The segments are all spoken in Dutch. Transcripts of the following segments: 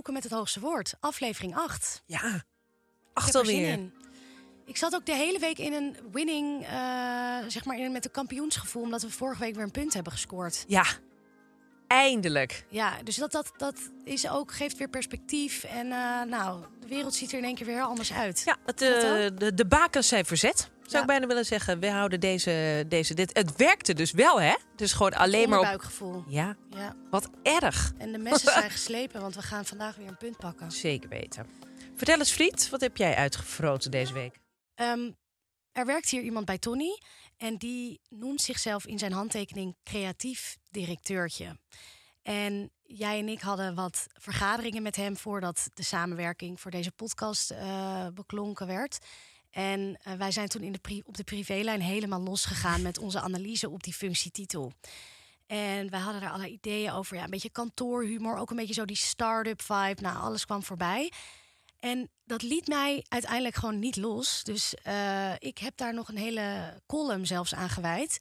Boeken met het hoogste woord. Aflevering 8. Ja, Ik acht heb er zin alweer. in. Ik zat ook de hele week in een winning, eh, zeg maar in, met een kampioensgevoel, omdat we vorige week weer een punt hebben gescoord. Ja, eindelijk. Ja, dus dat, dat, dat is ook, geeft weer perspectief. En eh, nou, de wereld ziet er in één keer weer heel anders uit. Ja, het, eh, de, de bakens zijn verzet. Zou ik bijna willen zeggen. We houden deze, deze dit. Het werkte dus wel, hè? Dus gewoon alleen maar op. Onderbuikgevoel. Ja, Ja. wat erg. En de messen zijn geslepen, want we gaan vandaag weer een punt pakken. Zeker weten. Vertel eens, Friet, wat heb jij uitgefroten deze week? Ehm, er werkt hier iemand bij Tony en die noemt zichzelf in zijn handtekening creatief directeurtje. En jij en ik hadden wat vergaderingen met hem voordat de samenwerking voor deze podcast eh, beklonken werd. En eh, wij zijn toen in de op de privélijn helemaal losgegaan met onze analyse op die functietitel. En wij hadden daar allerlei ideeën over. Ja, een beetje kantoorhumor, ook een beetje zo die start-up vibe. Nou, alles kwam voorbij. En dat liet mij uiteindelijk gewoon niet los. Dus eh, ik heb daar nog een hele column zelfs aan gewijd.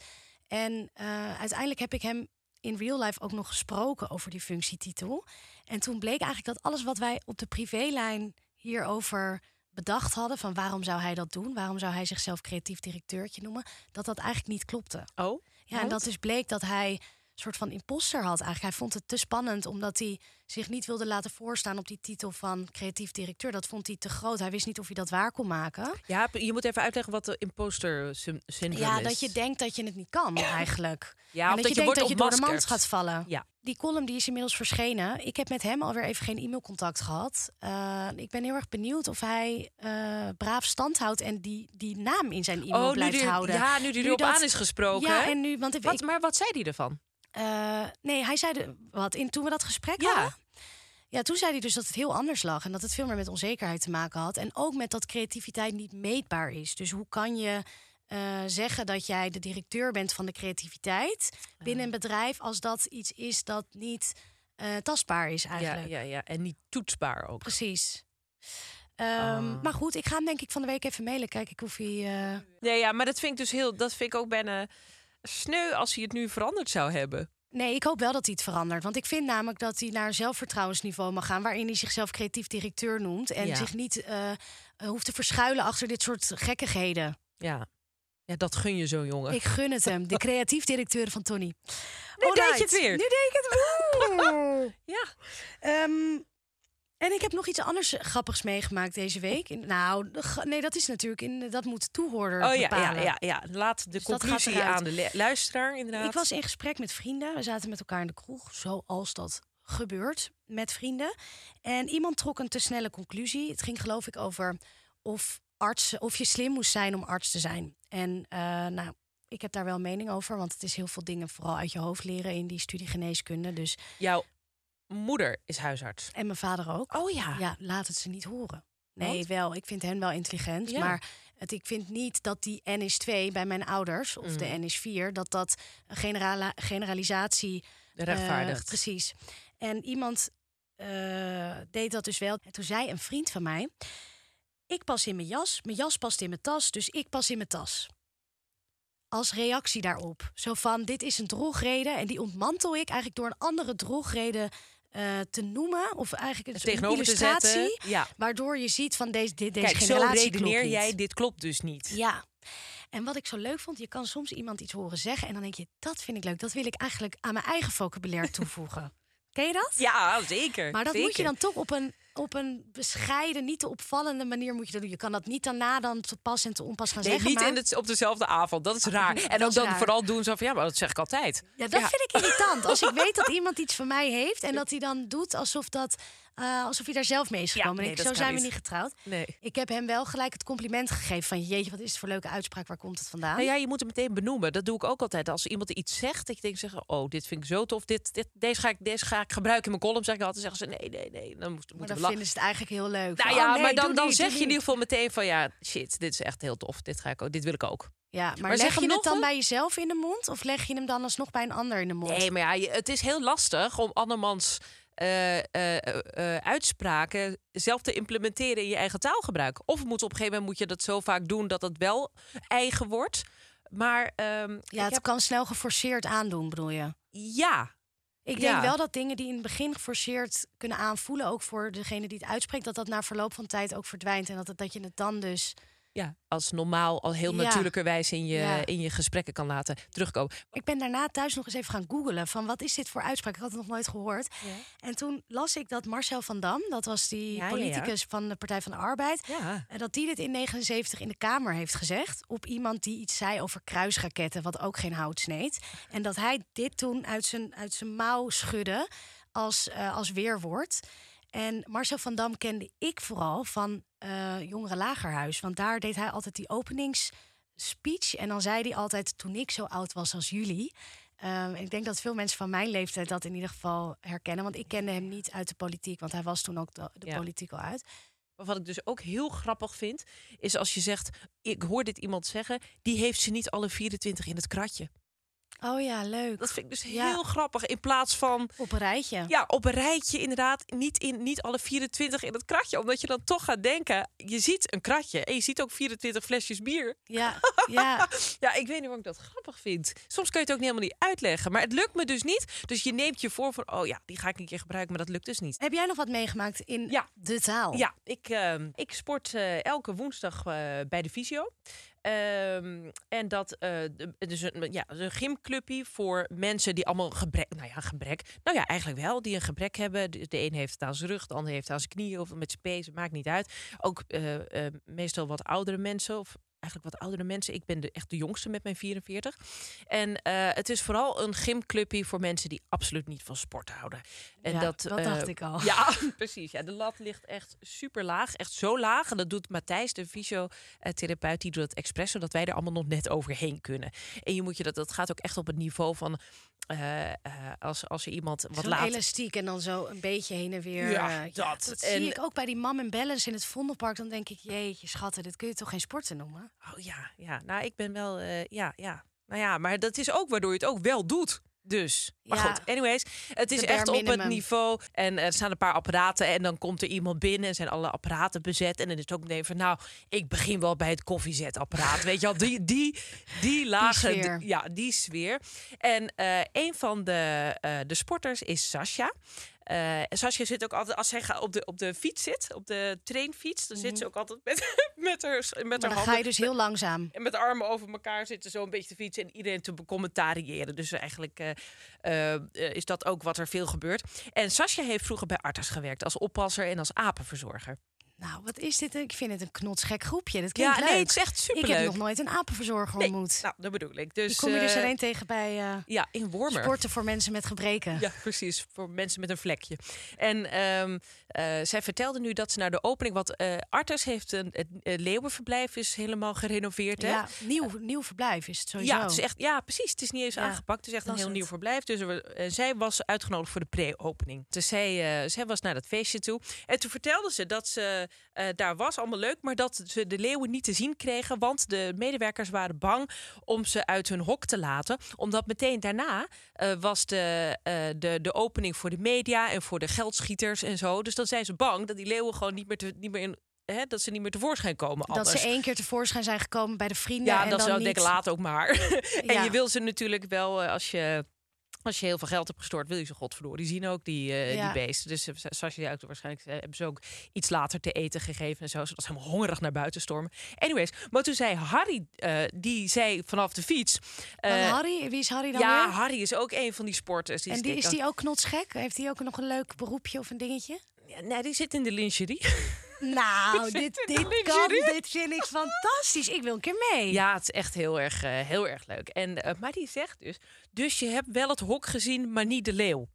En eh, uiteindelijk heb ik hem in real life ook nog gesproken over die functietitel. En toen bleek eigenlijk dat alles wat wij op de privélijn hierover bedacht hadden... van waarom zou hij dat doen, waarom zou hij zichzelf creatief directeurtje noemen... dat dat eigenlijk niet klopte. Oh, Ja, en dat dus bleek dat hij soort van imposter had eigenlijk. Hij vond het te spannend omdat hij zich niet wilde laten voorstaan op die titel van creatief directeur. Dat vond hij te groot. Hij wist niet of hij dat waar kon maken. Ja, je moet even uitleggen wat de imposter syndroom Ja, is. dat je denkt dat je het niet kan eigenlijk. Ja, en dat, je, denkt dat je door de mand gaat vallen. Ja. Die column die is inmiddels verschenen. Ik heb met hem alweer even geen e-mailcontact gehad. Uh, ik ben heel erg benieuwd of hij uh, braaf stand houdt en die, die naam in zijn e-mail oh, blijft die, houden. Ja, nu die erop dat- aan is gesproken. Ja, hè? en nu, want ik, wat, maar wat zei hij ervan? Uh, nee, hij zei de, wat in toen we dat gesprek Ja. hadden. Ja, toen zei hij dus dat het heel anders lag en dat het veel meer met onzekerheid te maken had. En ook met dat creativiteit niet meetbaar is. Dus hoe kan je uh, zeggen dat jij de directeur bent van de creativiteit binnen een bedrijf als dat iets is dat niet uh, tastbaar is Ja, eigenlijk? ja, ja, en niet toetsbaar ook. Precies. Um, Ah. Maar goed, ik ga hem denk ik van de week even mailen. Kijk ik of hij. Nee, ja, maar dat vind ik dus heel. Dat vind ik ook bijna sneu als hij het nu veranderd zou hebben. Nee, ik hoop wel dat hij het verandert. Want ik vind namelijk dat hij naar een zelfvertrouwensniveau mag gaan. waarin hij zichzelf creatief directeur noemt. En Ja. zich niet uh, hoeft te verschuilen achter dit soort gekkigheden. Ja. Ja, dat gun je zo'n jongen. Ik gun het hem. De creatief directeur van Tony. Nu deed je het weer. Nu deed ik het weer. Ja. Ehm, en ik heb nog iets anders grappigs meegemaakt deze week. In- Nou, nee, dat is natuurlijk in dat moet de toehoorder Oh ja, ja, bepalen. ja, ja. Laat de Dus conclusie aan de lu- luisteraar, inderdaad. Ik was in gesprek met vrienden. We zaten met elkaar in de kroeg, zoals dat gebeurt met vrienden. En iemand trok een te snelle conclusie. Het ging geloof ik over of, arts, of je slim moest zijn om arts te zijn. En eh, nou, ik heb daar wel mening over, want het is heel veel dingen vooral uit je hoofd leren in die studie geneeskunde. Dus, Jouw moeder is huisarts. en mijn vader ook. Oh ja. Ja, laat het ze niet horen. Nee, Want? wel. Ik vind hen wel intelligent. Ja. Maar het, ik vind niet dat die N is 2 bij mijn ouders, of de Mm. N is 4, dat dat een generala- generalisatie Rechtvaardigt. eh, precies. En iemand eh, deed dat dus wel. En toen zei een vriend van mij. ik pas in mijn jas, mijn jas past in mijn tas, dus ik pas in mijn tas. Als reactie daarop. Zo van, dit is een drogreden en die ontmantel ik eigenlijk door een andere drogreden eh, te noemen. Of eigenlijk een, tegenover te illustratie. zetten, ja. Waardoor je ziet van deze, dit, deze Kijk, zo generatie redeneer klopt niet. jij, dit klopt dus niet. Ja. En wat ik zo leuk vond, je kan soms iemand iets horen zeggen en dan denk je, dat vind ik leuk. Dat wil ik eigenlijk aan mijn eigen vocabulaire toevoegen. Ken je dat? Ja, zeker. Maar dat moet je dan toch op een, op een bescheiden, niet te opvallende manier moet je dat doen. Je kan dat niet daarna dan te pas en te onpas gaan Nee, zeggen. niet maar... in het, op dezelfde avond. Dat is raar. dat En ook dan raar. vooral doen zo van, ja, maar dat zeg ik altijd. Ja, dat vind ik irritant. Als ik weet dat iemand iets van mij heeft en dat hij dan doet alsof, dat, eh, alsof hij daar zelf mee is Ja, gekomen. nee, ik, zo zijn we niet. getrouwd. Nee. Ik heb hem wel gelijk het compliment gegeven van jeetje, wat is het voor leuke uitspraak, waar komt het vandaan? Nou ja, je moet het meteen benoemen. Dat doe ik ook altijd. Als iemand iets zegt, dat je denkt, zeggen, oh, dit vind ik zo tof. Dit, dit, deze, ga ik, deze ga ik gebruiken in mijn column. Zeg ik altijd, zeggen ze, nee, nee, nee. Dan moest, maar dan vinden ze het eigenlijk heel leuk. Nou Van, ja, oh, nee, maar dan, dan niet, zeg je in ieder geval meteen van, ja, shit, dit is echt heel tof. Dit, ga ik ook, dit wil ik ook. Ja, maar, leg hem je het dan bij jezelf in de mond of leg je hem dan alsnog bij een ander in de mond? Nee, maar ja, het is heel lastig om andermans eh, eh, eh, uitspraken zelf te implementeren in je eigen taalgebruik. Of moet op een gegeven moment moet je dat zo vaak doen dat het wel eigen wordt. Maar ehm, ja, het heb- kan snel geforceerd aandoen, bedoel je? ja, Ik Ja. denk wel dat dingen die in het begin geforceerd kunnen aanvoelen, ook voor degene die het uitspreekt, dat dat na verloop van tijd ook verdwijnt. En dat, het, dat je het dan dus. Ja, als normaal al heel Ja. natuurlijkerwijs in je, Ja. in je gesprekken kan laten terugkomen. Ik ben daarna thuis nog eens even gaan googlen van wat is dit voor uitspraak? Ik had het nog nooit gehoord. En toen las ik dat Marcel van Dam, dat was die politicus van de Partij van de Arbeid, en dat die dit in 79 in de Kamer heeft gezegd op iemand die iets zei over kruisraketten, wat ook geen hout sneed. En dat hij dit toen uit zijn, uit zijn mouw schudde als, eh, als weerwoord. En Marcel van Dam kende ik vooral van eh Jongere Lagerhuis. Want daar deed hij altijd die openingsspeech. En dan zei hij altijd, toen ik zo oud was als jullie... Ehm, ik denk dat veel mensen van mijn leeftijd dat in ieder geval herkennen. Want ik kende hem niet uit de politiek. Want hij was toen ook de, de Ja. politiek al uit. Maar wat ik dus ook heel grappig vind, is als je zegt: Ik hoor dit iemand zeggen, die heeft ze niet alle 24 in het kratje. Oh ja, leuk. Dat vind ik dus Ja. heel grappig. In plaats van Op een rijtje. ja, op een rijtje inderdaad, niet, in, niet alle 24 in het kratje. Omdat je dan toch gaat denken: je ziet een kratje en je ziet ook 24 flesjes bier. Ja, ja. Ja, ik weet niet waarom ik dat grappig vind. Soms kun je het ook helemaal niet uitleggen. Maar het lukt me dus niet. Dus je neemt je voor van: oh ja, die ga ik een keer gebruiken, maar dat lukt dus niet. Heb jij nog wat meegemaakt in Ja. de taal? Ja, ik, ehm, ik sport eh, elke woensdag eh, bij de Visio. Ehm, en dat het is een, ja, een gymclubje voor mensen die allemaal gebrek, nou ja, gebrek, nou ja, eigenlijk wel, die een gebrek hebben. De, een heeft het aan zijn rug, de ander heeft het aan zijn knieën of met zijn pezen, maakt niet uit. Ook eh, eh, meestal wat oudere mensen of eigenlijk wat oudere mensen. Ik ben de, echt de jongste met mijn 44. En eh, het is vooral een gymclubje voor mensen die absoluut niet van sport houden. En Ja, dat, dat eh, dacht ik al. Ja, precies. Ja, de lat ligt echt super laag. Echt zo laag. En dat doet Matthijs, de fysiotherapeut, die doet het expres, zodat wij er allemaal nog net overheen kunnen. En je moet je dat, dat gaat ook echt op het niveau van eh, eh, als, als je iemand wat laat. elastiek en dan zo een beetje heen en weer. Ja, eh, dat. dat En- zie ik ook bij die mam en balance in het Vondelpark. Dan denk ik, jeetje schatten, dit kun je toch geen sporten noemen? Oh ja, ja. Nou, ik ben wel, ja, ja. Nou ja, maar dat is ook waardoor je het ook wel doet. Dus. Maar Ja. goed, anyways. Het is echt op het niveau. En er staan een paar apparaten. En dan komt er iemand binnen. En zijn alle apparaten bezet. En dan is het ook meteen van. Nou, ik begin wel bij het koffiezetapparaat. Weet je al, die, die, die lage. die- ja, die sfeer. En eh, een van de, eh, de sporters is Sascha. Eh Sascha zit ook altijd, als zij op de, op de fiets zit, op de trainfiets, dan zit ze ook altijd met, met haar, met Maar haar dan handen. ga je dus heel langzaam. En met de armen over elkaar zitten, zo een beetje te fietsen en iedereen te becommentariëren. Dus eigenlijk eh, eh, is dat ook wat er veel gebeurt. En Sascha heeft vroeger bij Artas gewerkt als oppasser en als apenverzorger. Nou, wat is dit? Ik vind het een knotsgek groepje. Dat klinkt Ja, leuk. nee, het is echt ik superleuk. heb nog nooit een apenverzorger Nee, ontmoet. Nou, dat bedoel ik. Dus, Die kom je dus eh, alleen tegen bij eh, Ja, in Wormer. sporten voor mensen met gebreken. Ja, precies. Voor mensen met een vlekje. En eh, zij vertelde nu dat ze naar de opening... Want Artes heeft een... Het, leeuwenverblijf is helemaal gerenoveerd, hè? Ja, nieuw, nieuw verblijf is het sowieso. Ja, het is echt, ja, precies. Het is niet eens Ja, aangepakt. Het is echt een heel het. nieuw verblijf. Dus er, zij was uitgenodigd voor de pre-opening. Dus zij, zij was naar dat feestje toe. En toen vertelde ze dat ze eh, daar was, allemaal leuk... maar dat ze de leeuwen niet te zien kregen... want de medewerkers waren bang om ze uit hun hok te laten. Omdat meteen daarna eh, was de, eh, de, de opening voor de media... en voor de geldschieters en zo. Dus dan zijn ze bang dat die leeuwen gewoon niet meer, te, niet meer in hè, dat ze niet meer tevoorschijn komen. Dat anders. ze één keer tevoorschijn zijn gekomen bij de vrienden. Ja, en dat dan zou ik niet... denken, laat ook maar. en Ja. je wil ze natuurlijk wel, als je, als je heel veel geld hebt gestort, wil je ze godverdorie zien ook, die, Ja. die beesten. Dus eh, zoals je uit waarschijnlijk eh, hebben ze ook iets later te eten gegeven en zo, zodat ze helemaal hongerig naar buiten stormen. Anyways, maar toen zei Harry, die zei vanaf de fiets... Eh, Harry, wie is Harry dan ja, weer? Harry is ook een van die sporters. en die, is die ook knotsgek? Heeft hij ook nog een leuk beroepje of een dingetje? Ja, nee, die zit in de lingerie. Nou, dit, dit kan, dit vind ik fantastisch. Ik wil een keer mee. Ja, het is echt heel erg, eh, heel erg leuk. En, eh, maar die zegt dus, dus je hebt wel het hok gezien, maar niet de leeuw.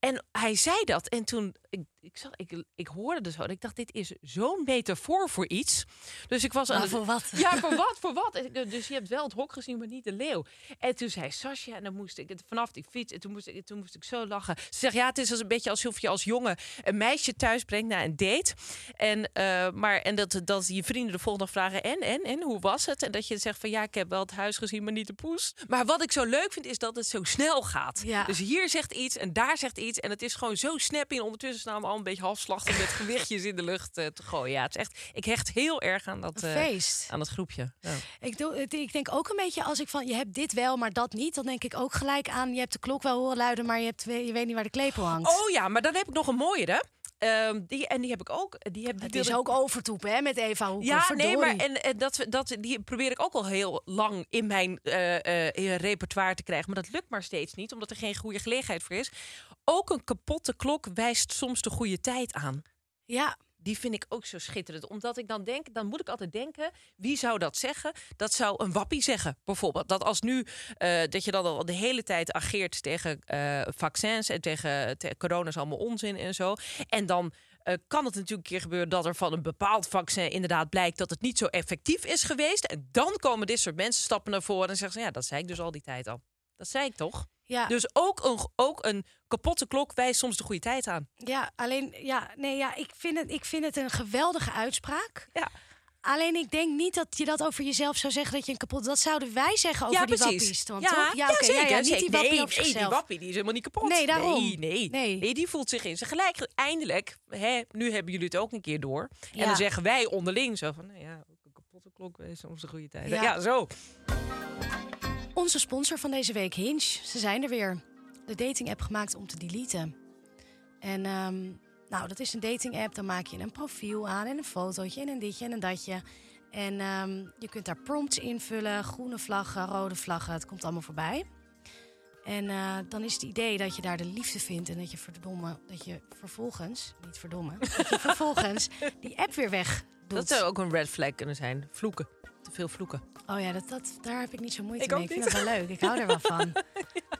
En hij zei dat en toen, ik, ik, ik, ik hoorde dus zo en ik dacht, dit is zo'n metafoor voor iets. Dus ik was aan Maar voor wat? Ja, voor wat, voor wat? Ik, Dus je hebt wel het hok gezien, maar niet de leeuw. En toen zei Sascha, en dan moest ik vanaf die fiets, en toen moest ik, toen moest ik zo lachen. Ze zegt, ja, het is als een beetje alsof je als jongen een meisje thuis brengt naar een date. En, eh, maar, en dat, dat je vrienden de volgende vragen, en, en, en, hoe was het? En dat je zegt van, ja, ik heb wel het huis gezien, maar niet de poes. Maar wat ik zo leuk vind, is dat het zo snel gaat. Ja. Dus hier zegt iets en daar zegt iets. En het is gewoon zo snappy. En ondertussen staan we een beetje halfslachtig met gewichtjes in de lucht eh, te gooien. Ja, het is echt, ik hecht heel erg aan dat, eh, feest. aan dat groepje. Ja. Ik, doe, ik denk ook een beetje als ik van je hebt dit wel, maar dat niet. Dan denk ik ook gelijk aan je hebt de klok wel horen luiden, maar je, hebt, je weet niet waar de klepel hangt. Oh ja, maar dan heb ik nog een mooiere. Ehm, die, en die heb ik ook. Die heb, die het is ook overtoepen hè, met Eva Hoeken. Ja, nee, maar en, en dat, we- dat, die probeer ik ook al heel lang in mijn eh, eh, repertoire te krijgen. Maar dat lukt maar steeds niet, omdat er geen goede gelegenheid voor is. Ook een kapotte klok wijst soms de goede tijd aan. Ja, Die vind ik ook zo schitterend. Omdat ik dan denk, dan moet ik altijd denken, wie zou dat zeggen? Dat zou een wappie zeggen, bijvoorbeeld. Dat als nu, eh, dat je dan al de hele tijd ageert tegen eh, vaccins en tegen, te- corona is allemaal onzin en zo. En dan eh, kan het natuurlijk een keer gebeuren dat er van een bepaald vaccin inderdaad blijkt dat het niet zo effectief is geweest. En dan komen dit soort mensen stappen naar voren en zeggen ze, ja, dat zei ik dus al die tijd al. Dat zei ik toch? Ja, Dus ook een, ook een kapotte klok wijst soms de goede tijd aan. ja, alleen, ja, nee, ja, ik vind, het, ik vind het een geweldige uitspraak. Ja. Alleen ik denk niet dat je dat over jezelf zou zeggen dat je een kapot. Dat zouden wij zeggen over ja, die precies. wappies. Ja, toch? ja, zeker. ja, niet die wappie nee, op nee, die wappie die is helemaal niet kapot. Nee, daarom. Nee, nee. Nee. Nee, die voelt zich in zijn gelijk. Eindelijk, hè, nu hebben jullie het ook een keer door. En dan zeggen wij onderling zo van, nou ja, ook een kapotte klok is soms de goede tijd. Ja. zo. Onze sponsor van deze week, Hinge, ze zijn er weer. De dating app gemaakt om te deleten. En ehm, nou, dat is een dating app. Dan maak je een profiel aan en een fotootje en een ditje en een datje. En ehm, je kunt daar prompts invullen, groene vlaggen, rode vlaggen. Het komt allemaal voorbij. En eh, dan is het idee dat je daar de liefde vindt en dat je verdomme, dat je vervolgens, niet verdomme, dat je vervolgens die app weer weg doet. Dat zou ook een red flag kunnen zijn. Vloeken. Te veel vloeken. Oh ja, dat, dat, daar heb ik niet zo moeite Ik mee. ook Ik vind niet. dat wel leuk. Ik hou er wel van.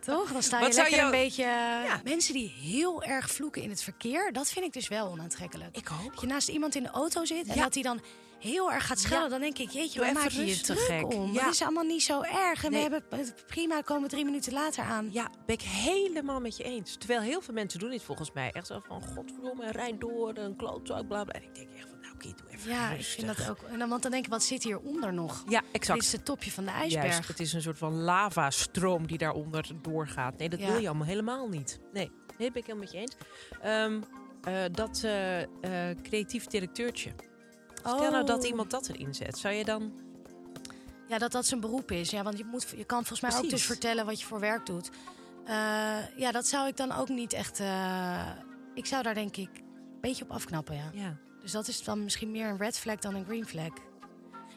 Toch? Dan sta je Wat lekker jou- een beetje... Mensen die heel erg vloeken in het verkeer, dat vind ik dus wel onaantrekkelijk. Ik ook. Dat je naast iemand in de auto zit en Ja. dat hij dan heel erg gaat schelden. Ja. Dan denk ik, jeetje, waar maak je je druk gek. om? Ja. Het is allemaal niet zo erg. En Nee. we hebben het prima, komen drie minuten later aan. Ja, ben ik helemaal met je eens. Terwijl heel veel mensen doen dit volgens mij. Echt zo van, godverdomme, rijd door, een klootzak, bla bla. En ik denk oké, doe even Ja, ik vind dat ook. En dan, want dan denk ik, wat zit hieronder nog? Ja, Dit exact. is het topje van de ijsberg. Juist, het is een soort van lavastroom die daaronder doorgaat. Nee, dat Ja. wil je allemaal helemaal niet. Nee, nee, ben ik helemaal met je eens. Ehm, eh, dat eh, eh, creatief directeurtje. Stel nou dat Oh. iemand dat erin zet. Zou je dan... Ja, dat dat zijn beroep is. Ja, want je, moet, je kan volgens mij ook dus vertellen wat je voor werk doet. Ja, dat zou ik dan ook niet echt... ik zou daar denk ik een beetje op afknappen, ja. Ja. Dus dat is dan misschien meer een red flag dan een green flag.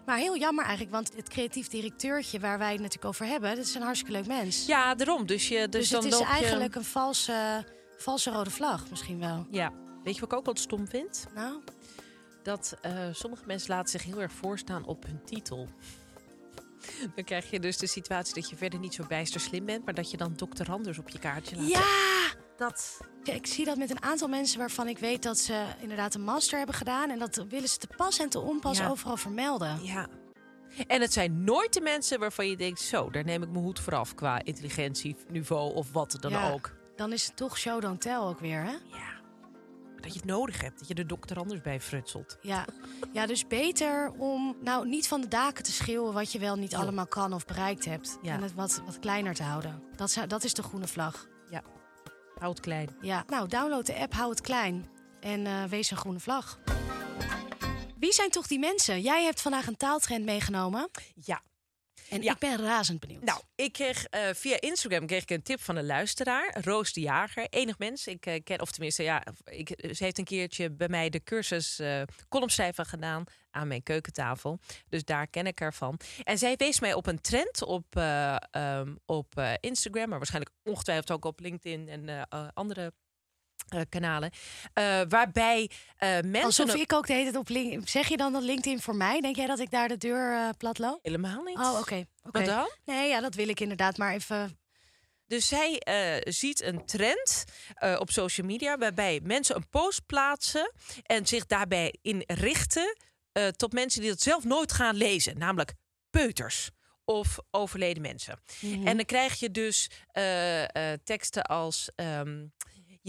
Maar heel jammer eigenlijk, want het creatief directeurtje... waar wij het natuurlijk over hebben, dat is een hartstikke leuk mens. ja, daarom. Dus, je, dus, dus dan het is je- eigenlijk een valse, valse rode vlag misschien wel. Ja. Weet je wat ik ook wat stom vind? Nou, Dat eh, sommige mensen laten zich heel erg voorstaan op hun titel. Dan krijg je dus de situatie dat je verder niet zo bijster slim bent... maar dat je dan doctorandus op je kaartje laat. ja! Dat... Ik zie dat met een aantal mensen waarvan ik weet dat ze inderdaad een master hebben gedaan. En dat willen ze te pas en te onpas Ja. overal vermelden. Ja. En het zijn nooit de mensen waarvan je denkt... zo, daar neem ik mijn hoed voor af qua intelligentieniveau of wat dan Ja. ook. Dan is het toch show don't tell ook weer, hè? Ja. Dat je het nodig hebt, dat je er dokter anders bij frutselt. Ja. ja, dus beter om nou niet van de daken te schreeuwen wat je wel niet allemaal kan of bereikt hebt. Ja. En het wat, wat kleiner te houden. Dat, zou, dat is de groene vlag. Houd het klein. Ja, nou, download de app, hou het klein. En eh, wees een groene vlag. Wie zijn toch die mensen? Jij hebt vandaag een taaltrend meegenomen. Ja. En Ja. ik ben razend benieuwd. Nou, ik kreeg eh, via Instagram kreeg ik een tip van een luisteraar, Roos de Jager. Enig mens. Ik eh, ken, of tenminste, ja, ik, ze heeft een keertje bij mij de cursus columnschrijven gedaan aan mijn keukentafel. Dus daar ken ik haar van. En zij wees mij op een trend op, eh, ehm, op Instagram, maar waarschijnlijk ongetwijfeld ook op LinkedIn en andere eh, kanalen. eh, waarbij eh, mensen. Alsof ik ook de hele tijd op LinkedIn... Zeg je dan dat LinkedIn voor mij? Denk jij dat ik daar de deur plat loop? Helemaal niet. Oh, oké. oké. Wat dan? Nee, ja, dat wil ik inderdaad. Maar even... Dus zij ziet een trend op social media waarbij mensen een post plaatsen en zich daarbij in richten eh, tot mensen die dat zelf nooit gaan lezen, namelijk peuters of overleden mensen. Mhm. En dan krijg je dus teksten als ehm,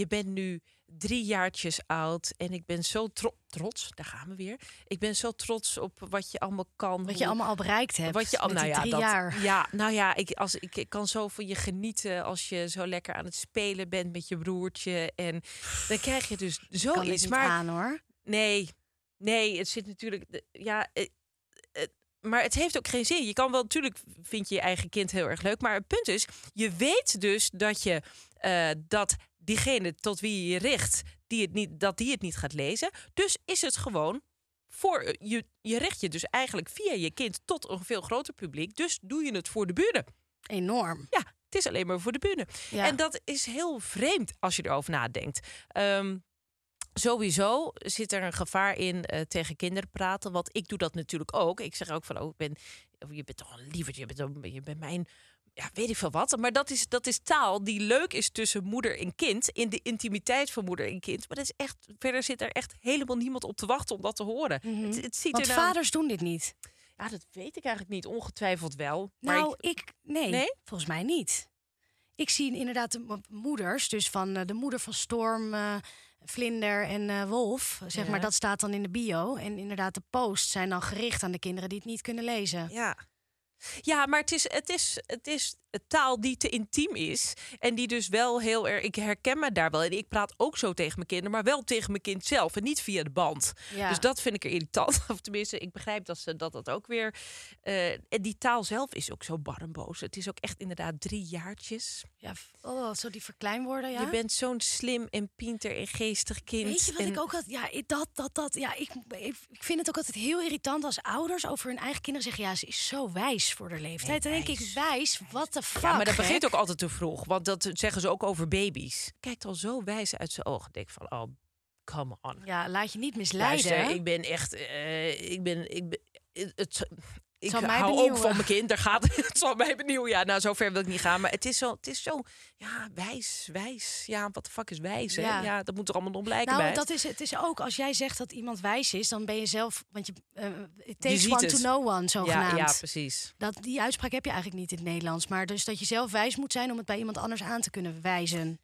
je bent nu drie jaartjes oud en ik ben zo tro- trots, daar gaan we weer. Ik ben zo trots op wat je allemaal kan. Wat je hoe- allemaal al bereikt hebt. wat je al, nou ja, drie dat, jaar. Ja, nou ja, ik, als, ik, ik kan zo van je genieten als je zo lekker aan het spelen bent met je broertje. En dan krijg je dus zoiets. Maar aan, hoor. nee, nee, het zit natuurlijk. Ja, eh, eh, maar het heeft ook geen zin. Je kan wel, natuurlijk vind je je eigen kind heel erg leuk. Maar het punt is, je weet dus dat je eh, dat diegene tot wie je je richt, die het niet, dat die het niet gaat lezen. Dus is het gewoon voor eh, je, je richt je dus eigenlijk via je kind tot een veel groter publiek. Dus doe je het voor de buren. Enorm. Ja, het is alleen maar voor de buren. Ja. En dat is heel vreemd als je erover nadenkt. Ehm, sowieso zit er een gevaar in eh, tegen kinderen praten. Want ik doe dat natuurlijk ook. Ik zeg ook van, oh, ik ben, oh, je bent toch een lievertje. Je bent, je bent mijn, ja, weet ik veel wat. Maar dat is, dat is taal die leuk is tussen moeder en kind. In de intimiteit van moeder en kind. Maar dat is echt, verder zit er echt helemaal niemand op te wachten om dat te horen. het, het ziet Want er nou- vaders doen dit niet. Ja, dat weet ik eigenlijk niet. Ongetwijfeld wel. Maar Nou, ik- ik... Nee, Nee? volgens mij niet. Ik zie inderdaad de mo- moeders, dus van eh, de moeder van Storm, eh, Vlinder en eh, Wolf, zeg Ja. maar, dat staat dan in de bio. En inderdaad, de posts zijn dan gericht aan de kinderen die het niet kunnen lezen. Ja. Ja, maar het is, het, is, het is taal die te intiem is. En die dus wel heel erg. Ik herken me daar wel. En ik praat ook zo tegen mijn kinderen, maar wel tegen mijn kind zelf. En niet via de band. Ja. Dus dat vind ik er irritant. Of tenminste, ik begrijp dat ze dat, dat ook weer. eh, en die taal zelf is ook zo bar en boos. Het is ook echt inderdaad drie jaartjes. Ja, oh, zo die verkleinwoorden, ja. Je bent zo'n slim en pinter en geestig kind. Weet je wat en, ik ook had? Ja, dat, dat, dat. Ja, ik, ik vind het ook altijd heel irritant als ouders over hun eigen kinderen zeggen: ja, ze is zo wijs voor de leeftijd. Dan denk ik, wijs, wat de fuck. Ja, maar dat begint ook altijd te vroeg. Want dat zeggen ze ook over baby's. Kijkt al zo wijs uit zijn ogen. Denk van, oh, come on. Ja, laat je niet misleiden. Luister, ik ben echt, eh, ik ben, ik ben, het- ik hou ook benieuwen. van mijn kind. Daar gaat het zal mij benieuwen. Ja, nou zover wil ik niet gaan. Maar het is zo, het is zo, ja, wijs, wijs. Ja, wat de fuck is wijs? hè? Ja. Ja. dat moet er allemaal nog blijken Nou, bij. dat is, het is ook als jij zegt dat iemand wijs is, dan ben je zelf, want je eh it takes one het. to know one, ja, zogenaamd. ja, precies. dat, die uitspraak heb je eigenlijk niet in het Nederlands, maar dus dat je zelf wijs moet zijn om het bij iemand anders aan te kunnen wijzen.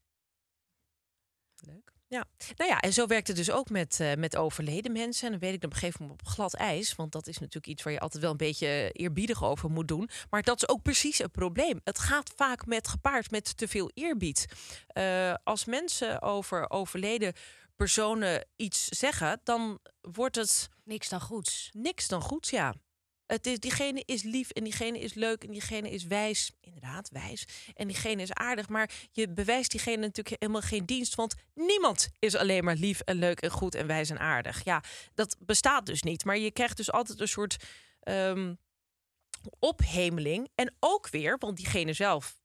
Leuk. Ja, nou ja, en zo werkt het dus ook met, eh, met overleden mensen. En dan weet ik dan op een gegeven moment op glad ijs. Want dat is natuurlijk iets waar je altijd wel een beetje eh, eerbiedig over moet doen. Maar dat is ook precies het probleem. Het gaat vaak met gepaard met te veel eerbied. Eh, als mensen over overleden personen iets zeggen, dan wordt het Niks dan goeds. niks dan goed, ja. Het is, diegene is lief en diegene is leuk en diegene is wijs. Inderdaad, wijs. En diegene is aardig. Maar je bewijst diegene natuurlijk helemaal geen dienst. Want niemand is alleen maar lief en leuk en goed en wijs en aardig. Ja, dat bestaat dus niet. Maar je krijgt dus altijd een soort ehm, ophemeling. En ook weer, want diegene zelf,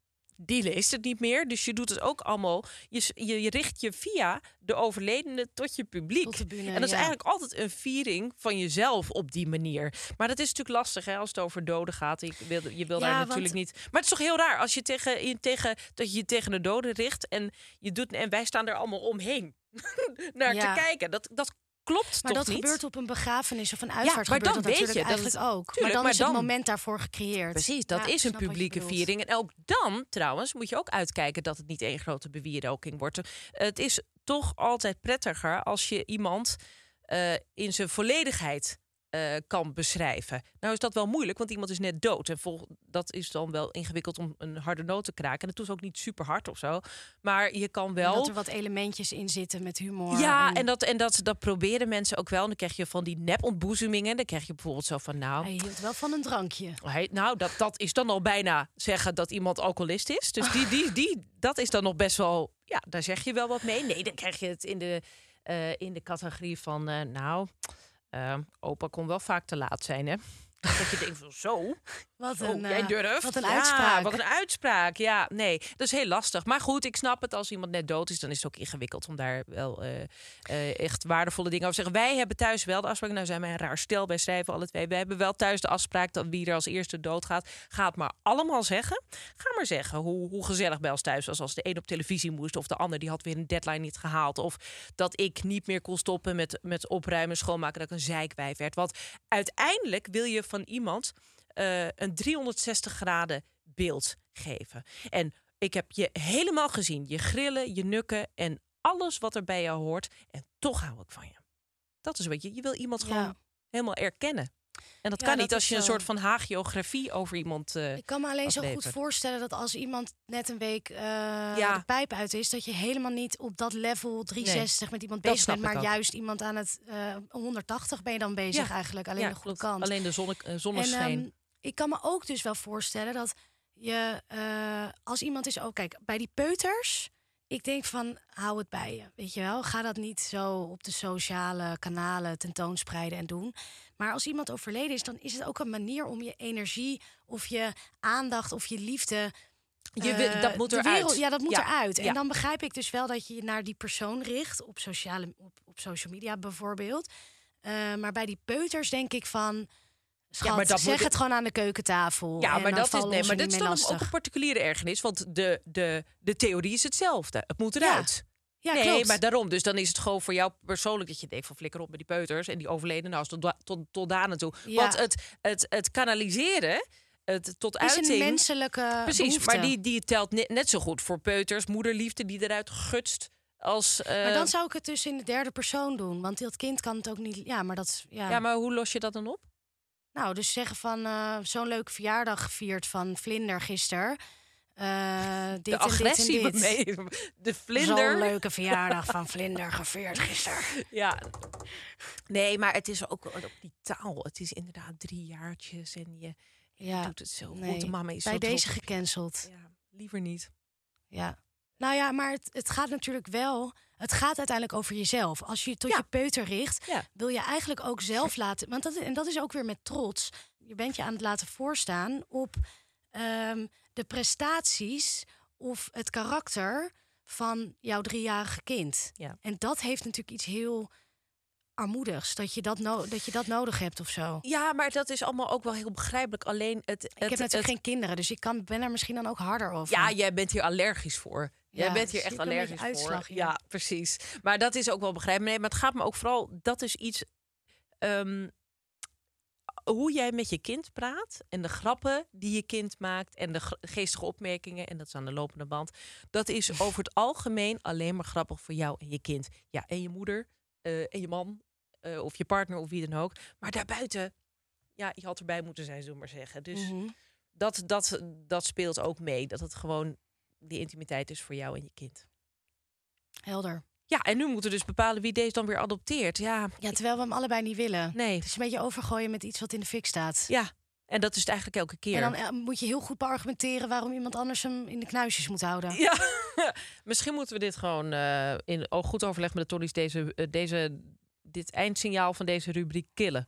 die leest het niet meer. Dus je doet het ook allemaal. Je, je, je richt je via de overledene tot je publiek. Tot de bühne, en dat is ja. eigenlijk altijd een viering van jezelf op die manier. Maar dat is natuurlijk lastig hè, als het over doden gaat. Ik wil, je wil Ja, daar want- natuurlijk niet. Maar het is toch heel raar als je tegen, je tegen, dat je je tegen de doden richt en je doet en wij staan er allemaal omheen naar Ja. te kijken. Dat, dat klopt Maar toch dat niet? gebeurt op een begrafenis of een uitvaart maar gebeurt dan dat weet natuurlijk je, dat eigenlijk ook. tuurlijk, maar dan maar is het moment daarvoor gecreëerd. Precies, dat Ja, is een publieke viering. En ook dan, trouwens, moet je ook uitkijken dat het niet één grote bewieroking wordt. Het is toch altijd prettiger als je iemand eh, in zijn volledigheid eh, kan beschrijven. Nou is dat wel moeilijk, want iemand is net dood. En vol, dat is dan wel ingewikkeld om een harde noot te kraken. En het is ook niet super hard of zo. Maar je kan wel. Dat er wat elementjes in zitten met humor. Ja, en, dat, en dat, dat proberen mensen ook wel. En dan krijg je van die nep-ontboezemingen. Dan krijg je bijvoorbeeld zo van, nou... Hij hield wel van een drankje. Hij, nou, dat, dat is dan al bijna zeggen dat iemand alcoholist is. Dus die, die, die, dat is dan nog best wel... Ja, daar zeg je wel wat mee. Nee, dan krijg je het in de, eh, in de categorie van... eh, nou, eh, opa kon wel vaak te laat zijn, hè? Dat je denkt van zo, Wat zo, een, jij eh, durft. Wat een Ja, uitspraak. wat een uitspraak. Ja, nee, dat is heel lastig. Maar goed, ik snap het. Als iemand net dood is, dan is het ook ingewikkeld om daar wel eh, eh, echt waardevolle dingen over te zeggen. Wij hebben thuis wel de afspraak. Nou zijn wij een raar stel bij schrijven alle twee. We hebben wel thuis de afspraak dat wie er als eerste doodgaat, gaat maar allemaal zeggen. Ga maar zeggen hoe, hoe gezellig bij ons thuis was als de een op televisie moest of de ander die had weer een deadline niet gehaald. Of dat ik niet meer kon stoppen met, met opruimen, schoonmaken, dat ik een zeikwijf werd. Want uiteindelijk wil je van iemand eh, een 360 graden beeld geven. En ik heb je helemaal gezien. Je grillen, je nukken en alles wat er bij jou hoort. En toch hou ik van je. Dat is wat je. Je wil iemand Ja. gewoon helemaal erkennen. En dat Ja, kan dat niet als je een zo. soort van hagiografie over iemand. eh, Ik kan me alleen zo goed voorstellen dat als iemand net een week eh, Ja. de pijp uit is, dat je helemaal niet op dat level 360 met iemand bezig bent, maar ook. juist iemand aan het eh 180 ben je dan bezig eigenlijk, alleen de goede kant. Alleen de zonne, eh, En zonneschijn. Ik kan me ook dus wel voorstellen dat je, eh, als iemand is ook, kijk, bij die peuters, ik denk van, hou het bij je, weet je wel. Ga dat niet zo op de sociale kanalen tentoonspreiden en doen. Maar als iemand overleden is, dan is het ook een manier om je energie of je aandacht of je liefde. Je wil- eh, dat moet eruit. wereld- ja, dat moet Ja, eruit. En ja. dan begrijp ik dus wel dat je je naar die persoon richt op, sociale, op, op social media bijvoorbeeld. Eh, maar bij die peuters denk ik van. Schat, maar dat zeg moet- het gewoon aan de keukentafel. Ja, maar dat is, nee, maar dat is dan ook een particuliere ergernis. Want de, de, de theorie is hetzelfde. Het moet Ja, eruit. Ja, nee, klopt. maar daarom. Dus dan is het gewoon voor jou persoonlijk dat je denkt van flikker op met die peuters. En die overleden nou is tot, tot, tot daar naartoe. Ja. Want het, het, het kanaliseren, het tot is uiting... een menselijke Precies, behoefte. maar die, die telt net, net zo goed voor peuters. Moederliefde die eruit gutst als... eh, Maar dan zou ik het dus in de derde persoon doen. Want dat kind kan het ook niet... Ja, maar dat is... Ja. Ja, maar hoe los je dat dan op? Nou, dus zeggen van eh, zo'n leuke verjaardag gevierd van Vlinder gisteren. Eh, dit de en agressie dit en dit. waarmee de Zo'n vlinder... leuke verjaardag van Vlinder gevierd gisteren. Ja. Nee, maar het is ook op die taal. Het is inderdaad drie jaartjes en je, je Ja, doet het zo nee. goed. De mama is Bij zo deze gecanceld. Ja, liever niet. Ja. Nou ja, maar het, het gaat natuurlijk wel. Het gaat uiteindelijk over jezelf. Als je tot Ja. je peuter richt, Ja. wil je eigenlijk ook zelf laten. Want dat, en dat is ook weer met trots. Je bent je aan het laten voorstaan op ehm, de prestaties of het karakter van jouw driejarige kind. Ja. En dat heeft natuurlijk iets heel armoedigs. Dat je dat, no dat je dat nodig hebt of zo. Ja, maar dat is allemaal ook wel heel begrijpelijk. Alleen het. ik heb natuurlijk geen kinderen, dus ik kan, ben er misschien dan ook harder over. Ja, jij bent hier allergisch voor. Jij Ja, bent hier zie echt allergisch uitslag voor. hier. Ja, precies. Maar dat is ook wel begrijpelijk. Nee, maar het gaat me ook vooral. Dat is iets. ehm, hoe jij met je kind praat en de grappen die je kind maakt en de ge- geestige opmerkingen en dat is aan de lopende band, dat is over het algemeen alleen maar grappig voor jou en je kind. Ja, en je moeder eh, en je man eh, of je partner of wie dan ook. Maar daarbuiten, ja, je had erbij moeten zijn, zullen we maar zeggen. Dus Mhm. dat, dat, dat speelt ook mee. Dat het gewoon die intimiteit is voor jou en je kind. Helder. Ja, en nu moeten we dus bepalen wie deze dan weer adopteert. Ja, Ja, terwijl we hem allebei niet willen. nee. Het is een beetje overgooien met iets wat in de fik staat. Ja, en dat is het eigenlijk elke keer. En dan eh, moet je heel goed beargumenteren waarom iemand anders hem in de knuisjes moet houden. Ja, misschien moeten we dit gewoon eh, in oh, goed overleg met de Tonnies deze, eh, deze, dit eindsignaal van deze rubriek killen.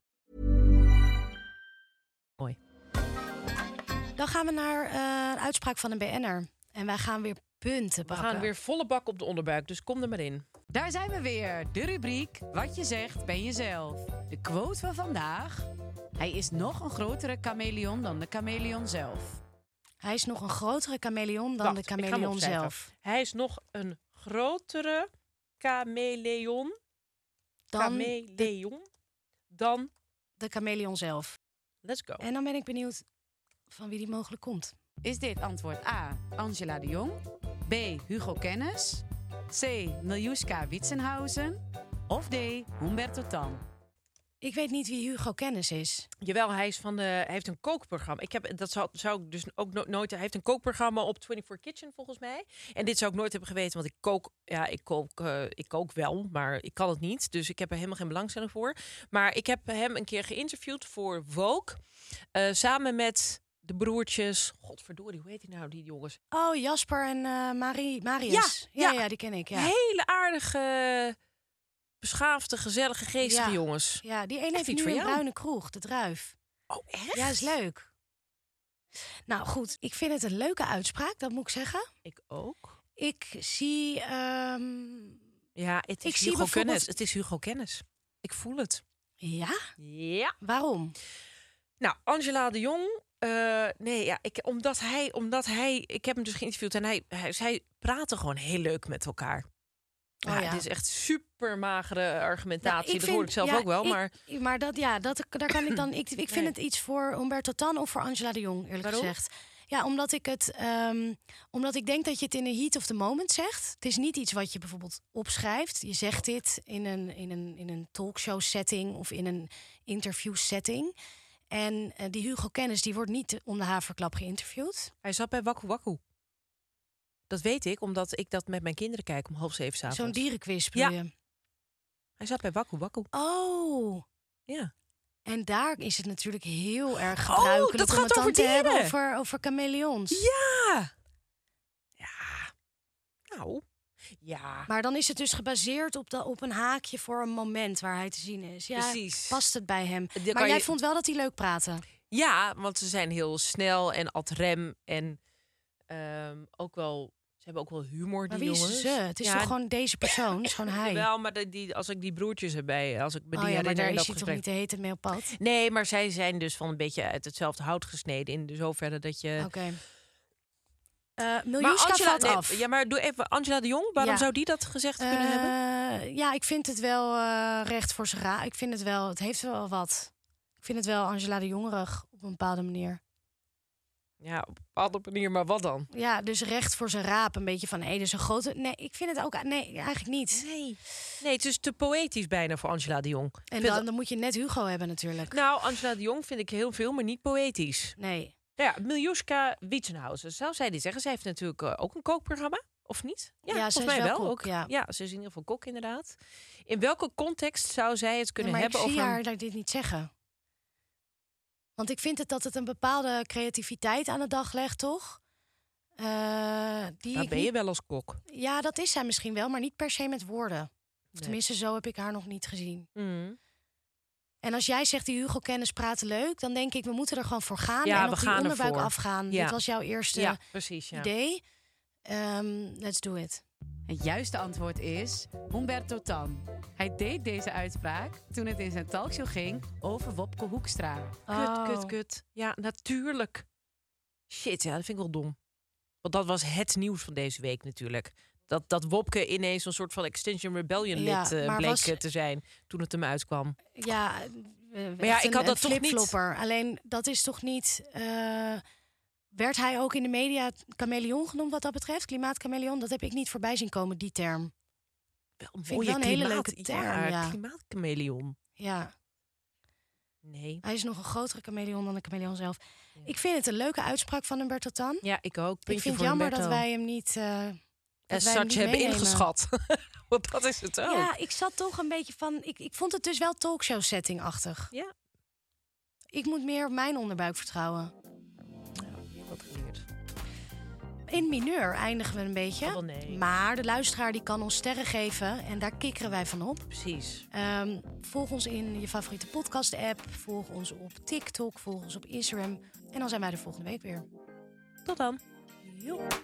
Dan gaan we naar eh, een uitspraak van een BN'er. En wij gaan weer punten We pakken. gaan weer volle bak op de onderbuik, dus kom er maar in. Daar zijn we weer. De rubriek Wat je zegt ben jezelf. De quote van vandaag. Hij is nog een grotere chameleon dan de chameleon zelf. Hij is nog een grotere chameleon dan Wacht, de ik ga hem chameleon opschrijven. zelf. Hij is nog een grotere chameleon. Dan chameleon. Dan. de chameleon zelf. Let's go. En dan ben ik benieuwd van wie die mogelijk komt. Is dit antwoord A. Angela de Jong? B. Hugo Kennis? C. Miljuska Witsenhausen? Of D. Humberto Tan? Ik weet niet wie Hugo Kennis is. Jawel, hij, is van de, hij heeft een kookprogramma. Ik heb, dat zou, zou ik dus ook no- nooit... Hij heeft een kookprogramma op 24 Kitchen, volgens mij. En dit zou ik nooit hebben geweten, want ik kook... Ja, ik kook, eh, ik kook wel, maar ik kan het niet. Dus ik heb er helemaal geen belangstelling voor. Maar ik heb hem een keer geïnterviewd voor Vogue. eh, samen met de broertjes... Godverdorie, hoe heet die nou, die jongens? Oh, Jasper en eh Marie, Marius. Ja, ja. ja, die ken ik. Ja, Hele aardige, beschaafde, gezellige, geestige Ja. jongens. ja die een Echt heeft nu een jou. bruine kroeg, de Druif. Oh, echt? Ja, is leuk. Nou goed, ik vind het een leuke uitspraak, dat moet ik zeggen. Ik ook. Ik zie... ehm, Ja, het is Ik zie Hugo bijvoorbeeld- Kennis. Het is Hugo Kennis. Ik voel het. Ja? Ja. Waarom? Nou, Angela de Jong. Eh, nee, ja, ik, omdat hij, omdat hij, ik heb hem dus geïnterviewd en hij, hij, zij praten gewoon heel leuk met elkaar. Oh, ja, ja. Het is echt super magere argumentatie. Nou, dat hoor ik zelf ja, ook wel, ik- maar Maar dat, ja, dat, daar kan ik dan. Ik, ik vind Nee. het iets voor Umberto Tan of voor Angela de Jong, eerlijk Waarom? gezegd. Ja, omdat ik het. ehm, omdat ik denk dat je het in een heat of the moment zegt. Het is niet iets wat je bijvoorbeeld opschrijft. Je zegt dit in een, in een, in een talkshow setting of in een interview setting. En eh, die Hugo Kennis die wordt niet om de haverklap geïnterviewd. hij zat bij Waku Waku. Dat weet ik, omdat ik dat met mijn kinderen kijk om half zeven s'avonds. Zo'n dierenquiz bedoel Ja. je? Hij zat bij Waku Waku. Oh. Ja. En daar is het natuurlijk heel erg Oh, gebruikelijk dat om gaat het dan over te hebben over, over chameleons. Ja. Ja. Nou. Ja. Maar dan is het dus gebaseerd op, de, op een haakje voor een moment waar hij te zien is. Ja, Precies. past het bij hem. Dan Maar jij je- vond wel dat hij leuk praatte. Ja, want ze zijn heel snel en ad rem. En ehm, ook wel, ze hebben ook wel humor, Maar die wie jongens. is ze? Het is Ja, toch gewoon deze persoon? Het is gewoon hij. Wel, maar die, als ik die broertjes erbij, als ik me die oh ja, maar herinner daar is hij toch niet de hete mee op pad? Nee, maar zij zijn dus van een beetje uit hetzelfde hout gesneden. In de zoverre dat je... Oké. Eh Maar Miljuska valt nee, af. Ja, maar doe even Angela de Jong. Waarom Ja. zou die dat gezegd kunnen hebben? Eh, Ja, ik vind het wel eh, recht voor zijn raap. Ik vind het wel, het heeft wel wat. Ik vind het wel Angela de Jongerig op een bepaalde manier. Ja, op een bepaalde manier, maar wat dan? Ja, dus recht voor zijn raap. Een beetje van, hé, dus een grote... Nee, ik vind het ook... Nee, eigenlijk niet. Nee. Nee, het is te poëtisch bijna voor Angela de Jong. En dan moet je net Hugo hebben natuurlijk. Nou, Angela de Jong vind ik heel veel, maar niet poëtisch. Nee. Ja, Miljuska Witsenhausen. Zou zij dit zeggen? Zij heeft natuurlijk eh, ook een kookprogramma, of niet? Ja, volgens mij wel kok, ook. ja. ze is in ieder geval kok inderdaad. In welke context zou zij het kunnen maar hebben ik zie over... haar dat dit niet zeggen. Want ik vind het dat het een bepaalde creativiteit aan de dag legt, toch? Eh, die ben je niet- wel als kok. Ja, dat is zij misschien wel, maar niet per se met woorden. Nee. tenminste, zo heb ik haar nog niet gezien. Mm. En als jij zegt die Hugo kennis praten leuk, dan denk ik we moeten er gewoon voor gaan Ja, en we op die gaan onderbuik ervoor. afgaan. Ja. Dit was jouw eerste Ja, precies. Ja. idee. Ehm, let's do it. Het juiste antwoord is Humberto Tan. Hij deed deze uitspraak toen het in zijn talkshow ging over Wopke Hoekstra. Kut, Oh. kut, kut. Ja, natuurlijk. Shit, ja, dat vind ik wel dom. Want dat was het nieuws van deze week natuurlijk. Dat, dat Wopke ineens een soort van Extinction Rebellion lid eh, bleek was- eh, te zijn toen het hem uitkwam. Ja, eh, Maar ja, ik een- had dat een toch niet-. Alleen dat is toch niet. werd hij ook in de media chameleon genoemd wat dat betreft? Klimaatchameleon? Dat heb ik niet voorbij zien komen, die term. Wel een Vind ik wel een hele leuke term, Ja, ja. klimaatchameleon. Ja, Nee. hij is nog een grotere chameleon dan de chameleon zelf. Ik vind het een leuke uitspraak van Humberto Tan. Ja, ik ook. ik vind het jammer Humberto. dat wij hem niet. Such niet hebben ingeschat. Want dat is het ook. Ja, ik zat toch een beetje van. Ik, ik vond het dus wel talkshow setting-achtig. Ja. Ik moet meer op mijn onderbuik vertrouwen. Wat geleerd. In mineur eindigen we een beetje. Oh, nee. Maar de luisteraar die kan ons sterren geven en daar kikkeren wij van op. Precies. Ehm, volg ons in je favoriete podcast-app. Volg ons op TikTok. Volg ons op Instagram. En dan zijn wij de volgende week weer. Tot dan. Joep.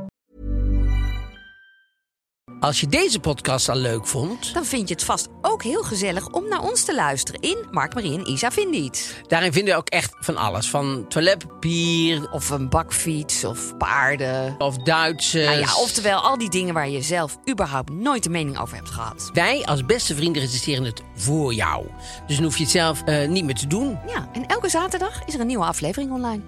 Als je deze podcast al leuk vond, Dan vind je het vast ook heel gezellig om naar ons te luisteren in Mark Marie en Isa Vinden Iets. daarin vinden we ook echt van alles. Van toiletpapier Of een bakfiets of paarden. of Duitsers. Nou ja, oftewel al die dingen waar je zelf überhaupt nooit een mening over hebt gehad. Wij als beste vrienden resisteren het voor jou. Dus dan hoef je het zelf eh, niet meer te doen. Ja, en elke zaterdag is er een nieuwe aflevering online.